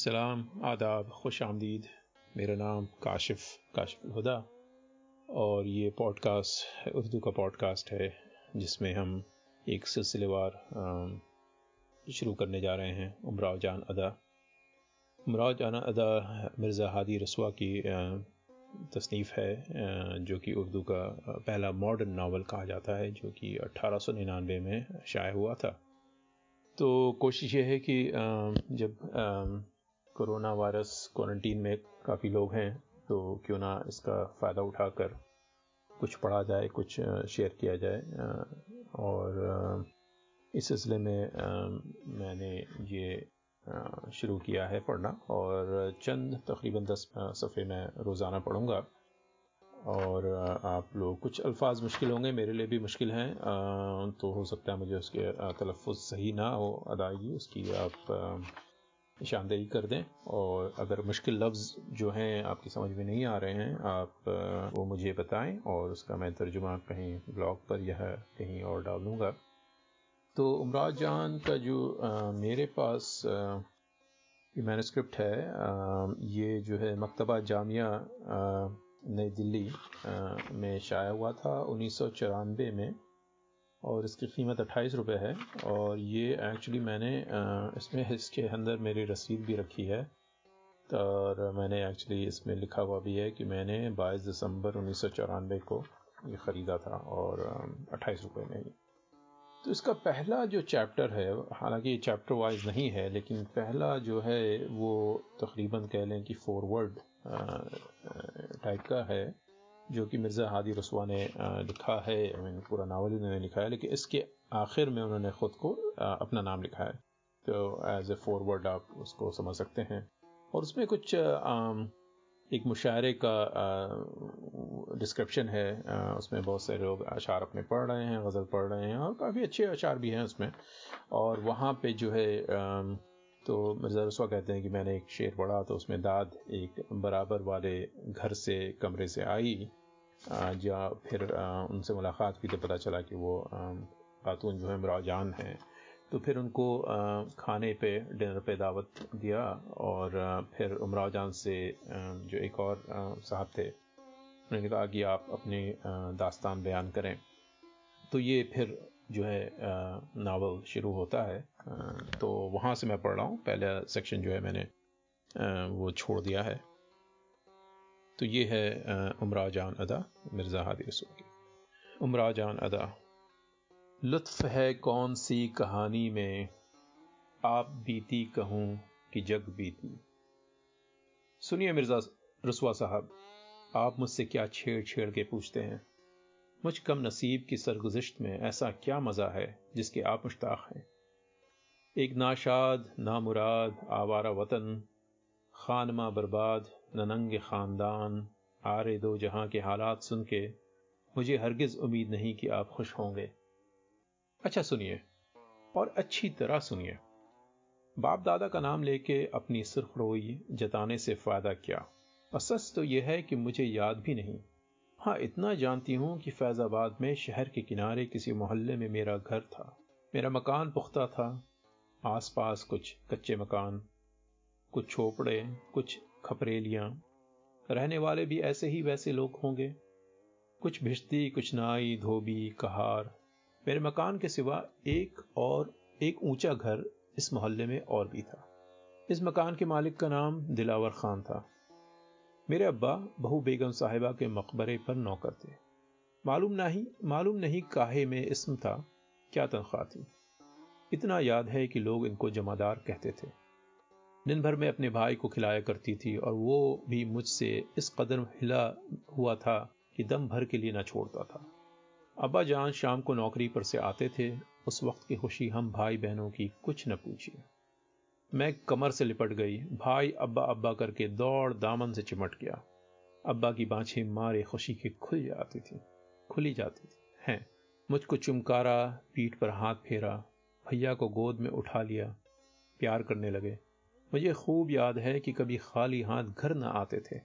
सलाम आदाब खुश आमदीद मेरा नाम काशिफ काशिफ हुदा और ये पॉडकास्ट उर्दू का पॉडकास्ट है, जिसमें हम एक सिलसिलेवार शुरू करने जा रहे हैं, उमराव जान अदा। उमराव जान अदा मिर्ज़ा हादी रसवा की तसनीफ़ है जो कि उर्दू का पहला मॉडर्न नावल कहा जाता है, जो कि अट्ठारह सौ निन्यानवे में शाये हुआ था। तो कोशिश ये है कि जब कोरोना वायरस क्वारंटीन में काफ़ी लोग हैं तो क्यों ना इसका फ़ायदा उठाकर कुछ पढ़ा जाए, कुछ शेयर किया जाए। और इस सिलसिले में मैंने ये शुरू किया है पढ़ना। और चंद, तकरीबन दस सफ़े मैं रोज़ाना पढ़ूँगा। और आप लोग कुछ अल्फाज मुश्किल होंगे, मेरे लिए भी मुश्किल हैं। तो हो सकता है मुझे उसके तलफ़ सही ना हो, अदायगी, उसकी आप निशानदेही कर दें। और अगर मुश्किल लफ्ज़ जो हैं आपकी समझ में नहीं आ रहे हैं आप वो मुझे बताएँ और उसका मैं तर्जुमा कहीं ब्लॉग पर यह कहीं और डाल दूँगा। तो उमराज जान का जो आ, मेरे पास ये मैनस्क्रिप्ट है आ, ये जो है मकतबा जामिया नई दिल्ली आ, में शाया हुआ था उन्नीस सौ चौरानवे में। और इसकी कीमत अट्ठाईस रुपये है। और ये एक्चुअली मैंने इसमें इसके अंदर मेरी रसीद भी रखी है। और मैंने एक्चुअली इसमें लिखा हुआ भी है कि मैंने 22 दिसंबर उन्नीस सौ चौरानवे को ये ख़रीदा था और अट्ठाईस रुपये में ही तो इसका पहला जो चैप्टर है, हालाँकि ये चैप्टर वाइज नहीं है, लेकिन पहला जो है वो तकरीबन कह लें कि फॉरवर्ड टाइप का है। जो कि मिर्ज़ा हादी रसवा ने लिखा है मीन पूरा नावल उन्होंने लिखा है, लेकिन इसके आखिर में उन्होंने ख़ुद को अपना नाम लिखा है। तो एज ए फॉरवर्ड आप उसको समझ सकते हैं। और उसमें कुछ एक मुशायरे का डिस्क्रिप्शन है। उसमें बहुत सारे लोग अशार अपने पढ़ रहे हैं, गज़ल पढ़ रहे हैं, और काफ़ी अच्छे अशार भी हैं उसमें। और वहाँ पे जो है तो मिर्ज़ा रसवा कहते हैं कि मैंने एक शेर पढ़ा तो उसमें दाद एक बराबर वाले घर से, कमरे से आई। या फिर उनसे मुलाकात की तो पता चला कि वो खातून जो है मराजान हैं। तो फिर उनको खाने पे, डिनर पे दावत दिया और फिर उमराव जान से जो एक और साहब थे, उन्होंने कहा कि आप अपने दास्तान बयान करें। तो ये फिर जो है नावल शुरू होता है। तो वहाँ से मैं पढ़ रहा हूँ। पहला सेक्शन जो है मैंने वो छोड़ दिया है। तो ये है उमरा जान अदा, मिर्ज़ा हादी रसूल की। उमरा जान अदा, लुत्फ है कौन सी कहानी में? आप बीती कहूँ कि जग बीती। सुनिए मिर्ज़ा रसवा साहब, आप मुझसे क्या छेड़ छेड़ के पूछते हैं? मुझ कम नसीब की सरगुजश्त में ऐसा क्या मज़ा है जिसके आप मुश्ताक हैं? एक नाशाद, नामुराद, आवारा वतन, खानमा बर्बाद ननंग ख़ानदान, आरे दो जहाँ के हालात सुन के, मुझे हरगिज उम्मीद नहीं कि आप खुश होंगे। अच्छा सुनिए, और अच्छी तरह सुनिए। बाप दादा का नाम लेके अपनी सुरखरोई जताने से फ़ायदा क्या? असस तो यह है कि मुझे याद भी नहीं। हाँ इतना जानती हूँ कि फैजाबाद में शहर के किनारे किसी मोहल्ले में मेरा घर था। मेरा मकान पुख्ता था, आसपास कुछ कच्चे मकान, कुछ छोपड़े कुछ खपरेलियाँ। रहने वाले भी ऐसे ही वैसे लोग होंगे। कुछ भिश्ती, कुछ नाई, धोबी, कहार। मेरे मकान के सिवा एक और एक ऊँचा घर इस मोहल्ले में और भी था। इस मकान के मालिक का नाम दिलावर खान था। मेरे अब्बा बहु बेगम साहिबा के मकबरे पर नौकर थे। मालूम नहीं मालूम नहीं काहे में इसम था, क्या तनख्वाह थी। इतना याद है कि लोग इनको जमादार कहते थे। दिन भर में अपने भाई को खिलाया करती थी और वो भी मुझसे इस कदर हिला हुआ था कि दम भर के लिए ना छोड़ता था। अब्बा जान शाम को नौकरी पर से आते थे। उस वक्त की खुशी हम भाई बहनों की कुछ न पूछिए। मैं कमर से लिपट गई। भाई अब्बा अब्बा करके दौड़ दामन से चिमट गया। अब्बा की बाछें मारे खुशी के खुल जाती थी। खुली जाती थी। हैं, मुझको चुमकारा, पीठ पर हाथ फेरा, भैया को गोद में उठा लिया, प्यार करने लगे। मुझे खूब याद है कि कभी खाली हाथ घर न आते थे।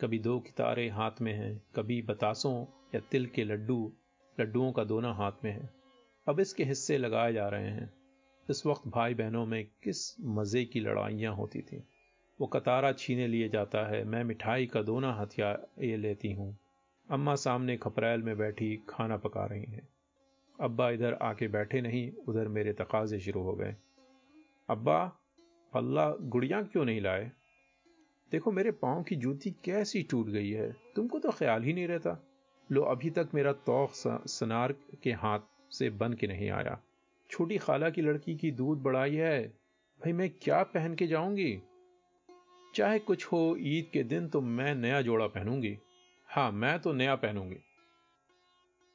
कभी दो कितारे हाथ में हैं, कभी बतासों या तिल के लड्डू, लड्डुओं का दोना हाथ में है। अब इसके हिस्से लगाए जा रहे हैं। इस वक्त भाई बहनों में किस मज़े की लड़ाइयाँ होती थी। वो कतारा छीने लिए जाता है, मैं मिठाई का दोना हथियार ये लेती हूँ। अम्मा सामने खपरेल में बैठी खाना पका रही हैं। अब्बा इधर आके बैठे नहीं, उधर मेरे तकाजे शुरू हो गए। अब्बा अल्लाह गुड़िया क्यों नहीं लाए? देखो, मेरे पाँव की जूती कैसी टूट गई है। तुमको तो ख्याल ही नहीं रहता। लो, अभी तक मेरा तोख सनार के हाथ से बन के नहीं आया। छोटी खाला की लड़की की दूध बढ़ाई है। भाई, मैं क्या पहन के जाऊँगी? चाहे कुछ हो, ईद के दिन तो मैं नया जोड़ा पहनूँगी। हाँ मैं तो नया पहनूँगी।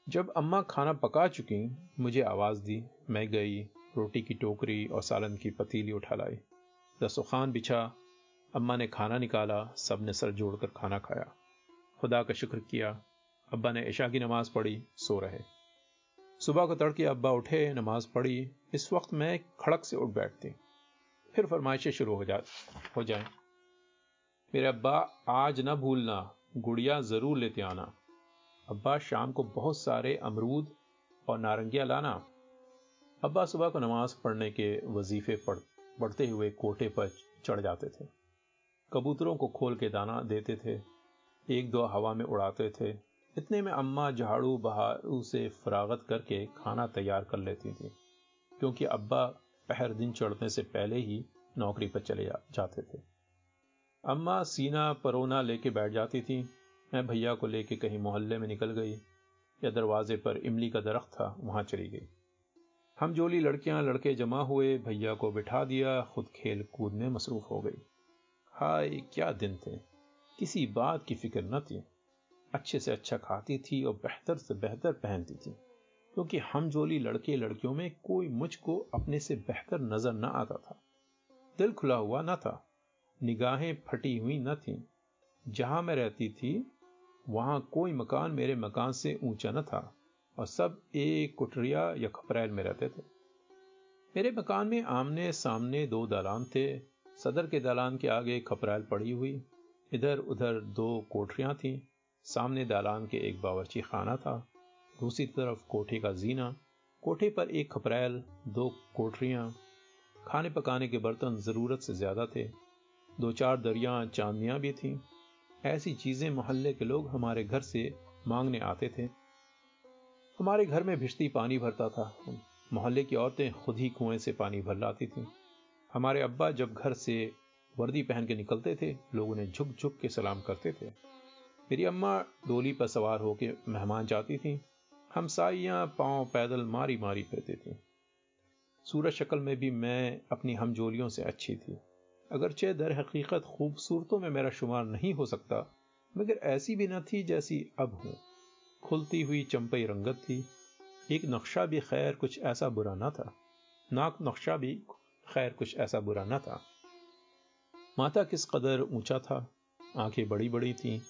जब अम्मा खाना पका चुकी, मुझे आवाज़ दी। मैं गई, रोटी की टोकरी और सालन की पतीली उठा लाई। दस्तखान बिछा, अम्मा ने खाना निकाला सबने सर जोड़कर खाना खाया। खुदा का शुक्र किया, अब्बा ने ईशा की नमाज़ पढ़ी, सो रहे। सुबह को तड़के अब्बा उठे, नमाज़ पढ़ी, इस वक्त मैं खड़क से उठ बैठती। फिर फरमाइशें शुरू हो जा, हो जाए। मेरे अब्बा, आज ना भूलना, गुड़िया ज़रूर लेते आना। अब्बा, शाम को बहुत सारे अमरूद और नारंगिया लाना। अब्बा सुबह को नमाज़ पढ़ने के वजीफे पढ़ पढ़ते हुए कोटे पर चढ़ जाते थे। कबूतरों को खोल के दाना देते थे। एक दो हवा में उड़ाते थे। इतने में अम्मा झाड़ू बहारू से फरागत करके खाना तैयार कर लेती थी, क्योंकि अब्बा पहर दिन चढ़ने से पहले ही नौकरी पर चले जाते थे। अम्मा सीना परोना लेके बैठ जाती थी। मैं भैया को लेके कहीं मोहल्ले में निकल गई। या दरवाजे पर इमली का दरख्त था, वहाँ चली गई। हम जोली लड़कियाँ लड़के जमा हुए, भैया को बिठा दिया, खुद खेल कूद में मसरूफ हो गई। हाय, क्या दिन थे। किसी बात की फ़िक्र न थी। अच्छे से अच्छा खाती थी और बेहतर से बेहतर पहनती थी। क्योंकि हम जोली लड़के लड़कियों में कोई मुझको अपने से बेहतर नज़र न आता था। दिल खुला हुआ न था। निगाहें फटी हुई न थी। जहाँ मैं रहती थी, वहाँ कोई मकान मेरे मकान से ऊँचा न था। और सब एक कुटरिया या खपरेल में रहते थे। मेरे मकान में आमने सामने दो दालान थे। सदर के दालान के आगे खपराल पड़ी हुई। इधर उधर दो कोठरियाँ थीं। सामने दालान के एक बावर्ची खाना था। दूसरी तरफ़ कोठे का जीना। कोठे पर एक खपरेल, दो कोठरियाँ। खाने पकाने के बर्तन ज़रूरत से ज़्यादा थे। दो चार दरिया, चांदनियाँ भी थीं। ऐसी चीज़ें मोहल्ले के लोग हमारे घर से मांगने आते थे। हमारे घर में भिश्ती पानी भरता था। मोहल्ले की औरतें खुद ही कुएँ से पानी भर लाती थीं। हमारे अब्बा जब घर से वर्दी पहन के निकलते थे, लोग उन्हें झुक झुक के सलाम करते थे। मेरी अम्मा डोली पर सवार होकर मेहमान जाती थी। हम साइयाँ पाँव पैदल मारी मारी फिरते थे। सूरज शक्ल में भी मैं अपनी हमजोलियों से अच्छी थी। अगरचे दर हकीकत खूबसूरतों में मेरा शुमार नहीं हो सकता, मगर ऐसी भी न थी जैसी अब हूँ। खुलती हुई चंपई रंगत थी। एक नक्शा भी खैर कुछ ऐसा बुरा न था। नाक नक्शा भी खैर कुछ ऐसा बुरा न था। माथा किस कदर ऊँचा था? आँखें बड़ी बड़ी थीं।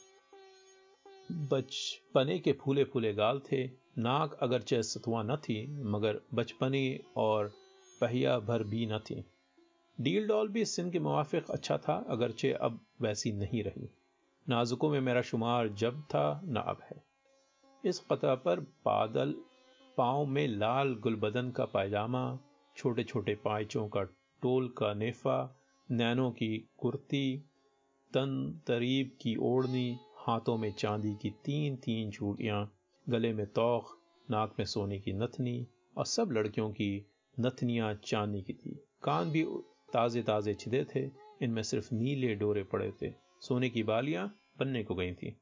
बचपने के फूले फूले गाल थे। नाक अगरचे सतुआ न थी, मगर बचपने और पहिया भर भी न थी। डील डॉल भी सिंह के मुआफिक अच्छा था, अगरचे अब वैसी नहीं रही। नाजुकों में मेरा शुमार जब था, ना अब है। इस कता पर बादल पाँव में लाल गुलबदन का पायजामा छोटे छोटे पाइचों का टोल का नेफा, नैनों की कुर्ती, तन तरीब की ओढ़नी, हाथों में चांदी की तीन तीन चूड़ियाँ, गले में तोख, नाक में सोने की नथनी और सब लड़कियों की नथनियाँ चांदी की थी। कान भी ताजे ताजे छिदे थे, इनमें सिर्फ़ नीले डोरे पड़े थे। सोने की बालियाँ बनने को गई थी।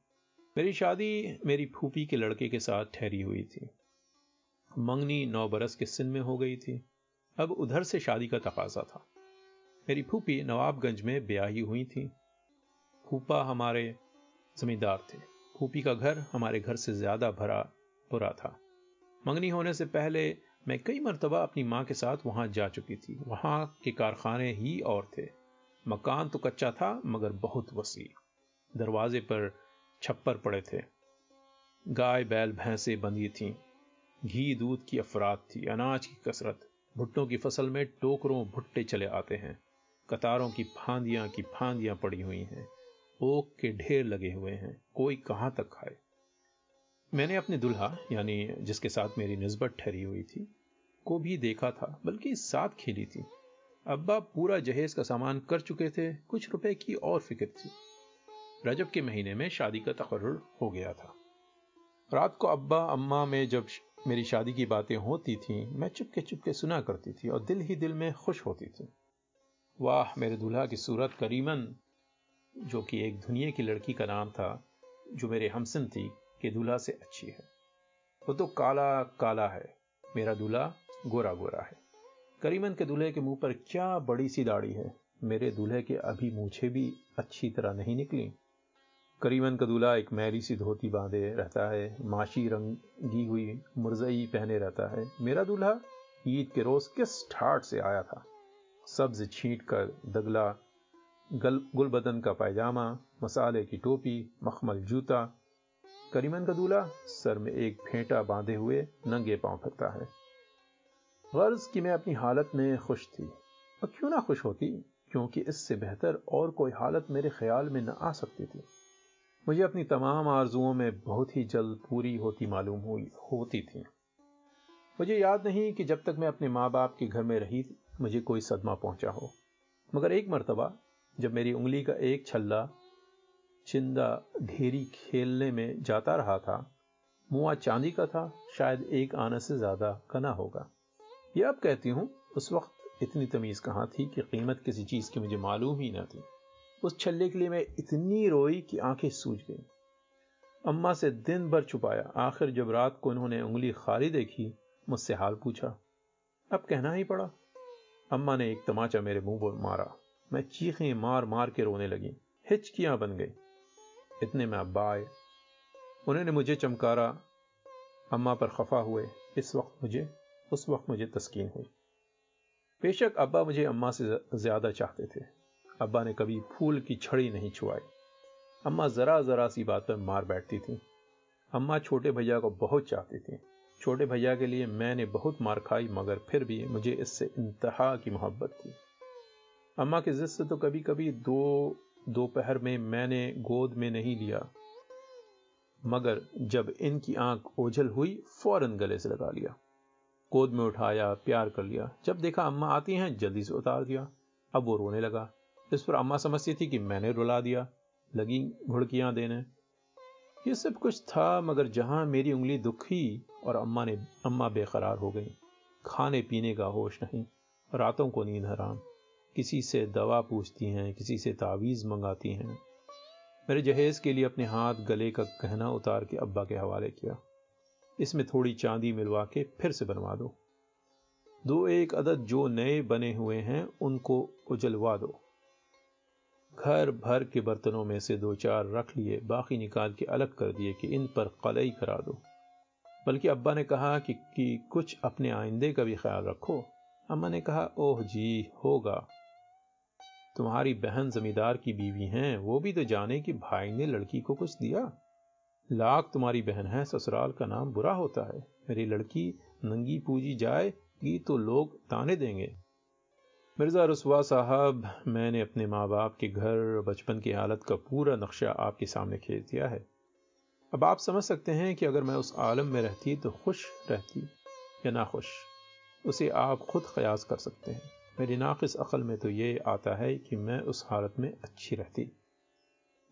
मेरी शादी मेरी फूफी के लड़के के साथ ठहरी हुई थी। मंगनी नौ बरस के सिन में हो गई थी। अब उधर से शादी का तकाजा था। मेरी फूफी नवाबगंज में ब्याही हुई थी। फूफा हमारे जमींदार थे। फूफी का घर हमारे घर से ज़्यादा भरा बुरा था। मंगनी होने से पहले मैं कई मरतबा अपनी माँ के साथ वहाँ जा चुकी थी। वहाँ के कारखाने ही और थे। मकान तो कच्चा था, मगर बहुत वसी। दरवाजे पर छप्पर पड़े थे। गाय, बैल, भैंसे बंधी थीं। घी, दूध की अफरात थी। अनाज की कसरत। भुट्टों की फ़सल में टोकरों भुट्टे चले आते हैं। कतारों की फांदियाँ की फांदियाँ पड़ी हुई हैं। ओक के ढेर लगे हुए हैं। कोई कहाँ तक खाए? मैंने अपने दुल्हा, यानी जिसके साथ मेरी नस्बत ठहरी हुई थी, को भी देखा था, बल्कि साथ खेली थी। अब्बा पूरा जहेज का सामान कर चुके थे। कुछ रुपए की और फ़िक्र थी। रजब के महीने में शादी का तकर्र हो गया था। रात को अब्बा, अम्मा में जब मेरी शादी की बातें होती थीं, मैं चुपके चुपके सुना करती थी और दिल ही दिल में खुश होती थी। वाह, मेरे दूल्हा की सूरत करीमन, जो कि एक दुनिया की लड़की का नाम था, जो मेरे हमसन थी कि दूल्हा से अच्छी है। वो तो काला काला है। मेरा दूल्हा गोरा गोरा है। करीमन के दूल्हे के मुँह पर क्या बड़ी सी दाढ़ी है। मेरे दूल्हे के अभी मूछे भी अच्छी तरह नहीं निकली। करीमन का दूल्हा एक मैली सी धोती बांधे रहता है, माशी रंगी हुई मुरजई पहने रहता है। मेरा दूल्हा ईद के रोज किस ठाट से आया था? सब्ज छींट कर दगला, गल, गुलबदन का पायजामा, मसाले की टोपी, मखमल जूता। करीमन का दूल्हा सर में एक फेंटा बांधे हुए नंगे पाँव फिरता है। गर्ज कि मैं अपनी हालत में खुश थी। और क्यों ना खुश होती? क्योंकि इससे बेहतर और कोई हालत मेरे ख्याल में न आ सकती थी। मुझे अपनी तमाम आरजुओं में बहुत ही जल्द पूरी होती मालूम हुई, होती थी। मुझे याद नहीं कि जब तक मैं अपने माँ बाप के घर में रही, मुझे कोई सदमा पहुँचा हो। मगर एक मरतबा, जब मेरी उंगली का एक छल्ला चिंदा ढेरी खेलने में जाता रहा था मुआ चांदी का था, शायद एक आना से ज़्यादा का ना होगा। यह अब कहती हूँ, उस वक्त इतनी तमीज कहाँ थी कि कीमत किसी चीज़ की मुझे मालूम ही ना थी। उस छल्ले के लिए मैं इतनी रोई कि आँखें सूज गई। अम्मा से दिन भर छुपाया। आखिर जब रात को उन्होंने उंगली खाली देखी, मुझसे हाल पूछा। अब कहना ही पड़ा। अम्मा ने एक तमाचा मेरे मुँह पर मारा। मैं चीखें मार मार के रोने लगी। हिचकियाँ बन गई। इतने में अब्बा आए। उन्होंने मुझे चमकारा। अम्मा पर खफा हुए। इस वक्त मुझे, उस वक्त मुझे तस्कीन हुई। बेशक अब्बा मुझे अम्मा से ज़्यादा चाहते थे। अब्बा ने कभी फूल की छड़ी नहीं छुआई। अम्मा जरा जरा सी बात पर मार बैठती थी। अम्मा छोटे भैया को बहुत चाहती थी। छोटे भैया के लिए मैंने बहुत मार खाई, मगर फिर भी मुझे इससे इंतहा की मोहब्बत थी। अम्मा के जिद से तो कभी कभी दो, दोपहर में मैंने गोद में नहीं लिया, मगर जब इनकी आँख ओझल हुई, फ़ौरन गले से लगा लिया। गोद में उठाया, प्यार कर लिया। जब देखा अम्मा आती हैं, जल्दी से उतार दिया। अब वो रोने लगा। इस पर अम्मा समझती थी कि मैंने रुला दिया, लगी घुड़कियाँ देने। ये सब कुछ था, मगर जहाँ मेरी उंगली दुखी और अम्मा ने, अम्मा बेकरार हो गई। खाने पीने का होश नहीं, रातों को नींद हराम। किसी से दवा पूछती हैं, किसी से तावीज़ मंगाती हैं। मेरे जहेज के लिए अपने हाथ गले का कहना उतार के अब्बा के हवाले किया। इसमें थोड़ी चांदी मिलवा के फिर से बनवा दो। दो एक अदद जो नए बने हुए हैं, उनको उजलवा दो। घर भर के बर्तनों में से दो चार रख लिए बाकी निकाल के अलग कर दिए कि इन पर कलई करा दो। बल्कि अब्बा ने कहा कि, कि कुछ अपने आइंदे का भी ख्याल रखो। अम्मा ने कहा ओह जी होगा। तुम्हारी बहन जमींदार की बीवी हैं वो भी तो जाने कि भाई ने लड़की को कुछ दिया। लाख तुम्हारी बहन है ससुराल का नाम बुरा होता है। मेरी लड़की नंगी पूजी जाएगी तो लोग ताने देंगे। मिर्ज़ा रसवा साहब, मैंने अपने माँ बाप के घर बचपन की हालत का पूरा नक्शा आपके सामने खींच दिया है। अब आप समझ सकते हैं कि अगर मैं उस आलम में रहती तो खुश रहती या ना खुश उसे आप खुद ख्यास कर सकते हैं। मेरी नाक़स अकल में तो ये आता है कि मैं उस हालत में अच्छी रहती।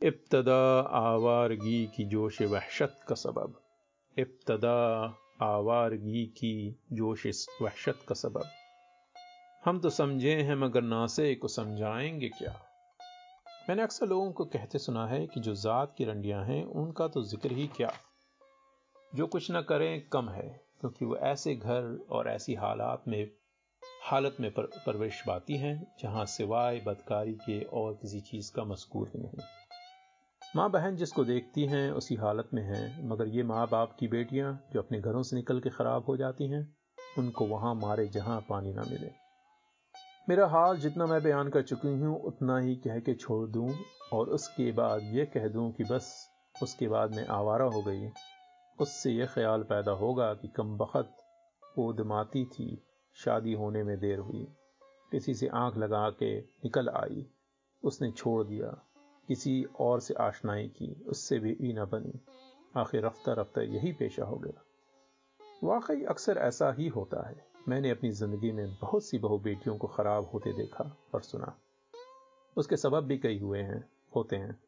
इब्तदा आवारगी की जोश वहशत का सबब। इब्तदा आवारगी की जोश वहशत का सबब। हम तो समझे हैं मगर नासे को समझाएँगे क्या? मैंने अक्सर लोगों को कहते सुना है कि जो ज़ात की रंडियाँ हैं उनका तो ज़िक्र ही क्या? जो कुछ ना करें कम है क्योंकि वो ऐसे घर और ऐसी हालात में हालत में पर, परवरिश पाती हैं जहाँ सिवाय बदकारी के और किसी चीज़ का मस्कूर ही नहीं। माँ बहन जिसको देखती हैं उसी हालत में हैं मगर ये माँ बाप की बेटियाँ जो अपने घरों से निकल के ख़राब हो जाती हैं उनको वहाँ मारे जहाँ पानी ना मिले। मेरा हाल जितना मैं बयान कर चुकी हूँ, उतना ही कह के छोड़ दूँ और उसके बाद ये कह दूँ कि बस उसके बाद मैं आवारा हो गई उससे यह ख्याल पैदा होगा कि कम बखत वो दमाती थी, शादी होने में देर हुई। किसी से आँख लगा के निकल आई। उसने छोड़ दिया। किसी और से आशनाई की। उससे भी ई न बनी। आखिर रफ्ता रफ्ता यही पेशा हो गया। वाकई अक्सर ऐसा ही होता है। मैंने अपनी ज़िंदगी में बहुत सी बहु बेटियों को ख़राब होते देखा और सुना। उसके सबब भी कई हुए हैं, होते हैं।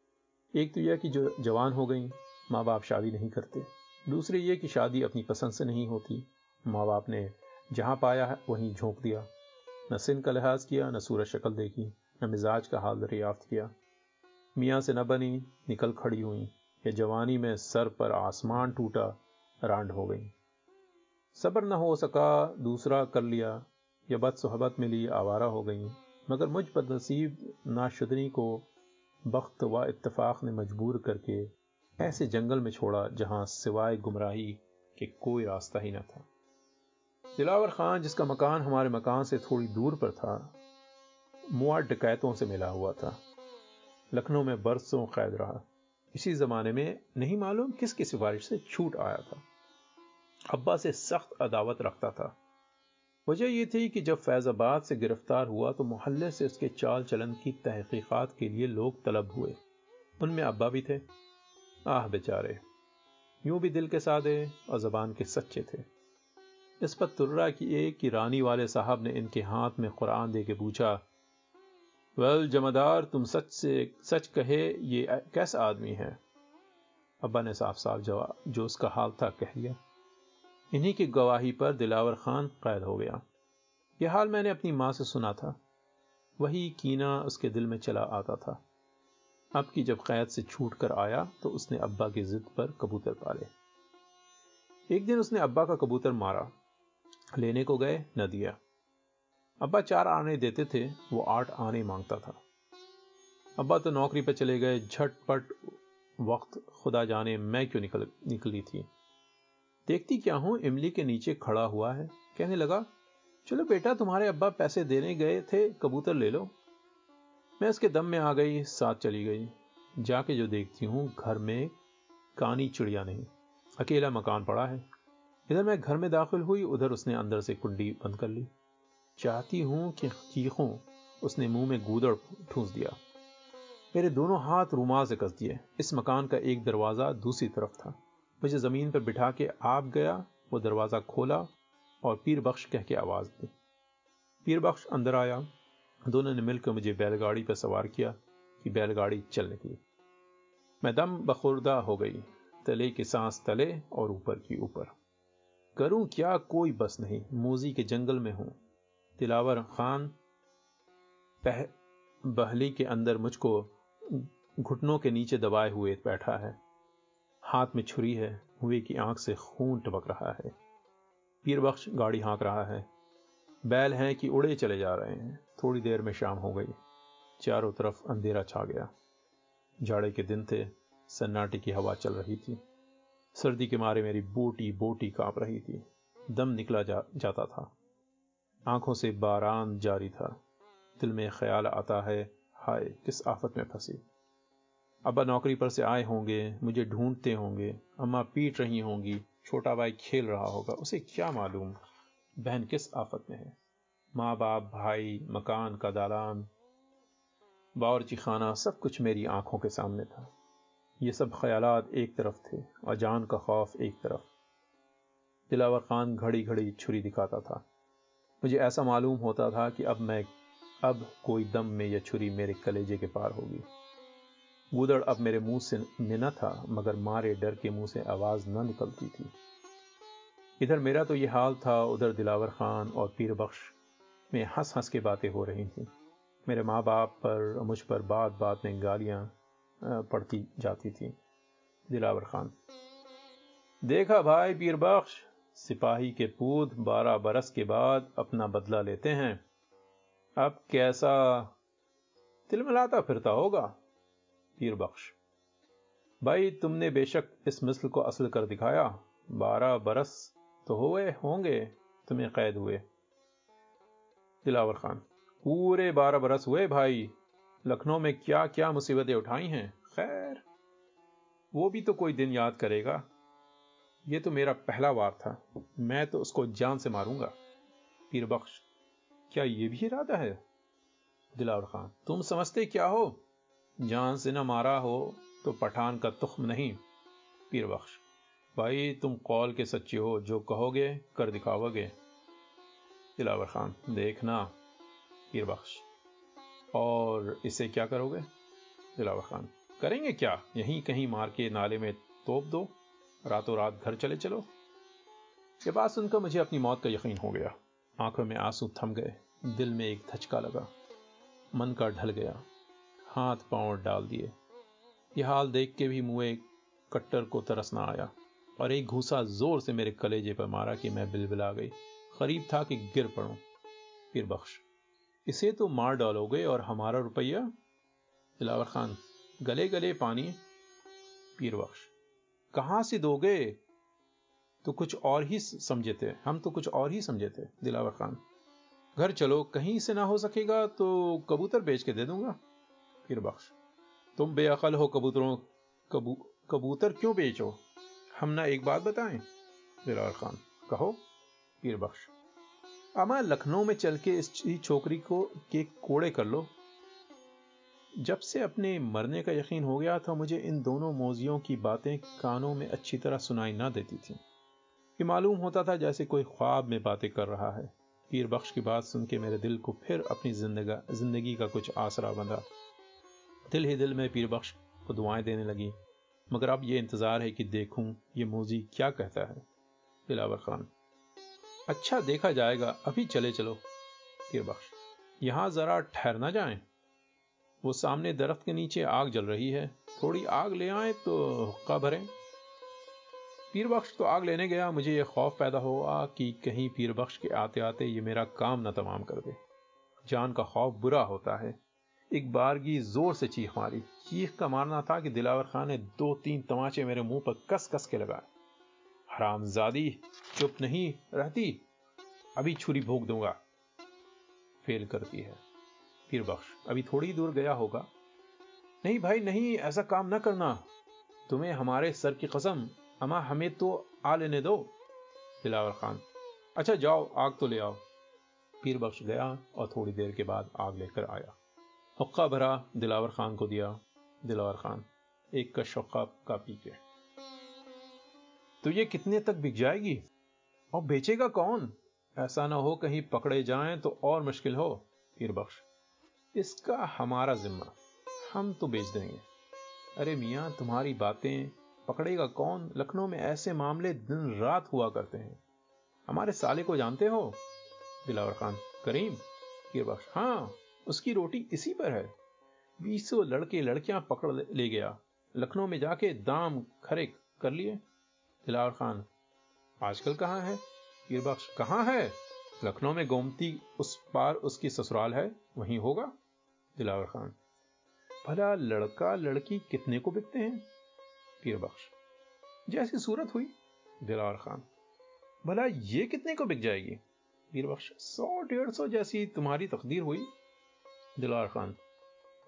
एक तो यह कि जो जवान हो गई माँ बाप शादी नहीं करते। दूसरी ये कि शादी अपनी पसंद से नहीं होती। माँ बाप ने जहाँ पाया है, वहीं झोंक दिया। न सिन का लिहाज किया, न सूरज शक्ल देखी, न मिजाज का हाल दरियाफ्त किया। मियाँ से न बनी, निकल खड़ी हुई। या जवानी में सर पर आसमान टूटा, रांड हो गई। सब्र न हो सका, दूसरा कर लिया। या बद सोहबत मिली आवारा हो गई। मगर मुझ बदनसीब नाशुदनी को बख्त व इतफाक़ ने मजबूर करके ऐसे जंगल में छोड़ा, जहाँ सिवाय गुमराही के कोई रास्ता ही न था। दिलावर खान, जिसका मकान हमारे मकान से थोड़ी दूर पर था मुआ डकैतों से मिला हुआ था। लखनऊ में बरसों कैद रहा। इसी जमाने में नहीं मालूम किसकी सिफारिश से छूट आया था। अब्बा से सख्त अदावत रखता था। वजह यह थी कि जब फैजाबाद से गिरफ़्तार हुआ तो मोहल्ले से उसके चाल चलन की तहकीकात के लिए लोग तलब हुए। उनमें अब्बा भी थे। आह, बेचारे। यूँ भी दिल के सादे और जबान के सच्चे थे। इस पर तुर्रा की एक कि रानी वाले साहब ने इनके हाथ में कुरान दे के पूछा, वेल जमादार, तुम सच से, सच कहे, ये कैसा आदमी है? अब्बा ने साफ़ साफ़ जवाब, जो उसका हाल था, कह दिया इन्हीं की गवाही पर दिलावर खान कैद हो गया। यह हाल मैंने अपनी माँ से सुना था। वही कीना उसके दिल में चला आता था। अब की जब कैद से छूट कर आया तो उसने अब्बा की जिद पर कबूतर पाले। एक दिन उसने अब्बा का कबूतर मारा। लेने को गए, न दिया। अब्बा चार आने देते थे, वो आठ आने माँगता था। अब्बा तो नौकरी पर चले गए, झटपट वक्त खुदा जाने मैं क्यों निकल, निकली थी। देखती क्या हूँ? इमली के नीचे खड़ा हुआ है। कहने लगा, चलो बेटा, तुम्हारे अब्बा पैसे देने गए थे, कबूतर ले लो। मैं उसके दम में आ गई, साथ चली गई। जाके जो देखती हूँ, घर में कानी चिड़िया नहीं, अकेला मकान पड़ा है। इधर मैं घर में दाखिल हुई, उधर उसने अंदर से कुंडी बंद कर ली। चाहती हूँ कि चीखों, उसने मुँह में गूदड़ ठूंस दिया। मेरे दोनों हाथ रूमाल से कस दिए इस मकान का एक दरवाज़ा दूसरी तरफ़ था। मुझे ज़मीन पर बिठा के आप गया, वो दरवाज़ा खोला और पीर बख्श कह के आवाज़ दी। पीर बख्श अंदर आया। दोनों ने मिलकर मुझे बैलगाड़ी पर सवार किया कि बैलगाड़ी चल निकली। मैं दम बखुरदा हो गई, तले की सांस तले और ऊपर की ऊपर। करूँ क्या कोई बस नहीं, मोजी के जंगल में हूँ। तिलावर खान बहली के अंदर मुझको घुटनों के नीचे दबाए हुए बैठा है। हाथ में छुरी है हुए की आँख से खून टपक रहा है। पीर बख्श गाड़ी हाँक रहा है। बैल हैं कि उड़े चले जा रहे हैं। थोड़ी देर में शाम हो गई। चारों तरफ़ अंधेरा छा गया। जाड़े के दिन थे सन्नाटे की हवा चल रही थी। सर्दी के मारे मेरी बोटी बोटी काँप रही थी। दम निकला जा, जाता था। आँखों से बारान जारी था। दिल में ख्याल आता है हाय किस आफत में फंसी। अब्बा नौकरी पर से आए होंगे, मुझे ढूंढते होंगे, अम्मा पीट रही होंगी, छोटा भाई खेल रहा होगा, उसे क्या मालूम? बहन किस आफत में है? माँ बाप भाई, मकान का दालान। बावरची खाना सब कुछ मेरी आँखों के सामने था। ये सब ख्यालात एक तरफ़ थे, और जान का खौफ एक तरफ़। दिलावर खान घड़ी घड़ी छुरी दिखाता था। मुझे ऐसा मालूम होता था कि अब मैं, अब कोई दम में यह छुरी मेरे कलेजे के पार होगी। गूदड़ अब मेरे मुँह से में न था, मगर मारे डर के मुँह से आवाज़ न निकलती थी। इधर मेरा तो यह हाल था, उधर दिलावर खान और पीर बख्श में हंस हंस के बातें हो रही थी। मेरे माँ बाप पर, मुझ पर बात बात में गालियाँ पड़ती जाती थी, दिलावर खान। देखा भाई पीर बख्श, सिपाही के पूत बारह बरस के बाद अपना बदला लेते हैं। अब कैसा, तिलमिलाता फिरता होगा। पीर बख्श। भाई, तुमने बेशक इस मिसल को असल कर दिखाया। बारह बरस तो हुए, होंगे, तुम्हें कैद हुए। दिलावर खान, पूरे बारह बरस हुए भाई। लखनऊ में क्या क्या मुसीबतें उठाई हैं? खैर, वो भी तो कोई दिन याद करेगा। ये तो मेरा पहला वार था। मैं तो उसको जान से मारूँगा। पीर बख्श, क्या ये भी इरादा है? दिलावर खान, तुम समझते क्या हो? जान से न मारा हो तो पठान का तुख्म नहीं पीर बख्श भाई, तुम कौल के सच्चे हो, जो कहोगे, कर दिखाओगे। दिलावर खान, देखना पीर बख्श और इसे क्या करोगे? दिलावर खान, करेंगे क्या? यहीं कहीं मार के नाले में तोप दो रातों रात घर चले चलो। ये बात सुनकर मुझे अपनी मौत का यकीन हो गया। आँखों में आँसू थम गए, दिल में एक धचका लगा। मन का ढल गया। हाथ पाँव डाल दिए। यह हाल देख के भी मुँह कट्टर को तरस ना आया और एक घूसा ज़ोर से मेरे कलेजे पर मारा कि मैं बिलबिला गई। करीब था कि गिर पड़ूं। फिर बख्श। इसे तो मार डालोगे और हमारा रुपया? दिलावर खान गले गले पानी। पीर बख्श। कहाँ से दोगे? तो कुछ और ही समझे थे हम तो कुछ और ही समझे थे दिलावर खान। घर चलो, कहीं से ना हो सकेगा तो कबूतर बेच के दे दूँगा। फिर बख्श तुम बेअकल हो, कबूतरों, कबू, कबूतर क्यों बेचो? हम ना एक बात बताएँ दिलावर खान। कहो, पीर बख्श, अमा लखनऊ में चल के इस छोकरी को के कोड़े कर लो? जब से अपने मरने का यकीन हो गया था, मुझे इन दोनों मोजियों की बातें कानों में अच्छी तरह सुनाई ना देती थी। कि मालूम होता था जैसे कोई ख्वाब में बातें कर रहा है। पीर बख्श की बात सुन के मेरे दिल को फिर अपनी ज़िंदगी का कुछ आसरा बंधा। दिल ही दिल में पीर बख्श को दुआएँ देने लगी। मगर अब यह इंतज़ार है कि देखूँ ये मोजी क्या कहता है। दिलावर खान अच्छा देखा जाएगा, अभी चले चलो। पीर बख्श यहाँ जरा ठहरना जाए। वो सामने दरख्त के नीचे आग जल रही है। थोड़ी आग ले आए तो हुक्का भरें। पीर बख्श तो आग लेने गया, मुझे यह खौफ पैदा हुआ कि कहीं पीर बख्श के आते आते ये मेरा काम ना तमाम कर दे। जान का खौफ बुरा होता है। एक बारगी ज़ोर से चीख मारी। चीख का मारना था कि दिलावर खान ने दो तीन तमाचे मेरे मुँह पर कस कस के लगाए। हरामजादी, चुप नहीं रहती? अभी छुरी भोग दूँगा। फेल करती है। फिर बख्श। अभी थोड़ी दूर गया होगा। नहीं भाई, नहीं, ऐसा काम ना करना। तुम्हें हमारे सर की कसम। अमा हमें तो आ लेने दो। दिलावर खान। अच्छा जाओ, आग तो ले आओ। पीर बख्श गया और थोड़ी देर के बाद आग लेकर आया। हुक्का भरा दिलावर खान को दिया दिलावर खान। एक का शौका का पी के। तो ये कितने तक बिक जाएगी? और बेचेगा कौन? ऐसा ना हो कहीं पकड़े जाएँ तो और मुश्किल हो, पीर बख्श। इसका हमारा जिम्मा। हम तो बेच देंगे। अरे मियाँ, तुम्हारी बातें पकड़ेगा कौन? लखनऊ में ऐसे मामले दिन रात हुआ करते हैं। हमारे साले को जानते हो? दिलावर खान, करीम, पीर बख्श। हाँ। उसकी रोटी इसी पर है। बीसों लड़के लड़कियाँ पकड़ ले गया। लखनऊ में जाके दाम खरे कर लिए। दिलावर खान, आजकल कहाँ है? पीर बख्श कहाँ है? लखनऊ में गोमती उस पार उसकी ससुराल है, वहीं होगा? दिलावर खान, भला लड़का लड़की कितने को बिकते हैं? पीर बख्श, जैसी सूरत हुई। दिलावर खान, भला ये कितने को बिक जाएगी? पीर बख्श, सौ डेढ़ सौ जैसी तुम्हारी तकदीर हुई। दिलावर खान।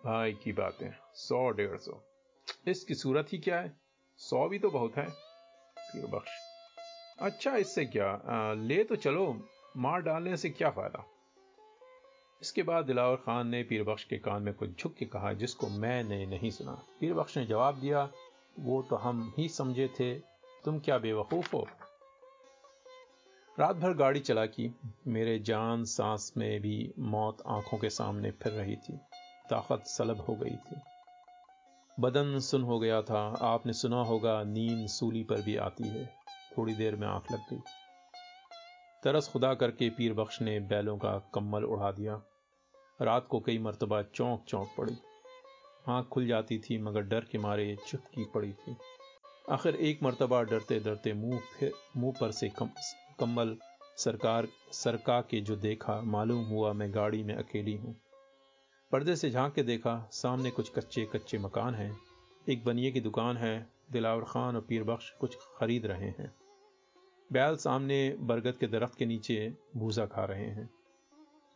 भाई की बातें सौ डेढ़ सौ। इसकी सूरत ही क्या है? सौ भी तो बहुत है। बख्श। अच्छा इससे क्या? आ, ले तो चलो मार डालने से क्या फ़ायदा? इसके बाद दिलावर खान ने पीर बख्श के कान में कुछ झुक के कहा जिसको मैंने नहीं सुना। पीर बख्श ने जवाब दिया वो तो हम ही समझे थे। तुम क्या बेवकूफ़ हो? रात भर गाड़ी चला की मेरे जान सांस में भी मौत आँखों के सामने फिर रही थी। ताकत सलब हो गई थी। बदन सुन हो गया था। आपने सुना होगा नींद सूली पर भी आती है। थोड़ी देर में आँख लग गई। तरस खुदा करके पीर बख्श ने बैलों का कम्बल उड़ा दिया। रात को कई मरतबा चौंक चौंक पड़ी। आँख खुल जाती थी मगर डर के मारे चुपकी पड़ी थी। आखिर एक मरतबा डरते डरते मुँह फिर मुँह पर से कम, कम्बल सरकार, सरका के जो देखा, मालूम हुआ मैं गाड़ी में अकेली हूँ। पर्दे से झाँक के देखा, सामने कुछ कच्चे कच्चे मकान हैं। एक बनिए की दुकान है, दिलावर खान और पीर बख्श कुछ खरीद रहे हैं। बैल सामने बरगद के दरख्त के नीचे भूसा खा रहे हैं।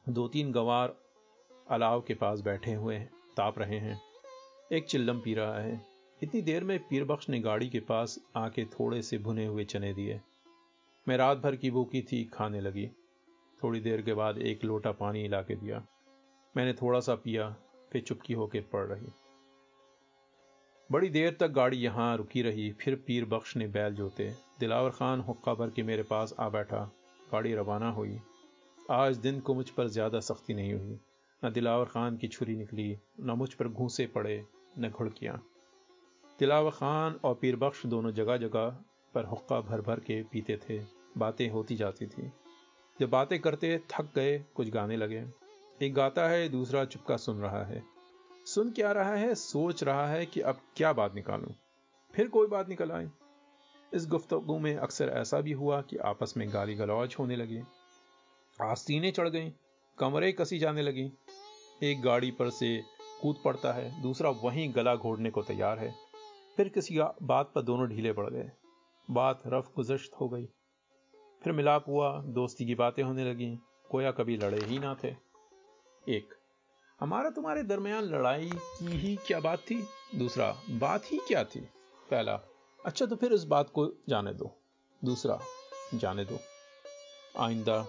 दो तीन गवार अलाव के पास बैठे हुए ताप रहे हैं। एक चिल्लम पी रहा है। इतनी देर में पीर बख्श ने गाड़ी के पास आके थोड़े से भुने हुए चने दिए। मैं रात भर की भूखी थी खाने लगी। थोड़ी देर के बाद एक लोटा पानी ला के दिया। मैंने थोड़ा सा पिया, फिर चुपकी होके पड़ रही। बड़ी देर तक गाड़ी यहाँ रुकी रही, फिर पीर बख्श ने बैल जोते। दिलावर खान हुक्का भर के मेरे पास आ बैठा। गाड़ी रवाना हुई। आज दिन को मुझ पर ज़्यादा सख्ती नहीं हुई। न दिलावर खान की छुरी निकली, न मुझ पर घूसे पड़े, न घुड़कियाँ। दिलावर खान और पीर बख्श दोनों जगह जगह पर हुक्का भर भर के पीते थे, बातें होती जाती थी। जब बातें करते थक गए, कुछ गाने लगे। एक गाता है, दूसरा चुपका सुन रहा है। सुन क्या रहा है, सोच रहा है कि अब क्या बात निकालूं। फिर कोई बात निकल आई। इस गुफ्तगु में अक्सर ऐसा भी हुआ कि आपस में गाली गलौज होने लगी। आस्तीने चढ़ गई, कमरे कसी जाने लगी। एक गाड़ी पर से कूद पड़ता है, दूसरा वहीं गला घोड़ने को तैयार है। फिर किसी बात पर दोनों ढीले पड़ गए। बात रफ गुजश्त हो गई। फिर मिलाप हुआ, दोस्ती की बातें होने लगी, कोया कभी लड़े ही ना थे। एक, हमारा तुम्हारे दरमियान लड़ाई की ही क्या बात थी? दूसरा, बात ही क्या थी? पहला अच्छा तो फिर इस बात को जाने दो। दूसरा, जाने दो। आइंदा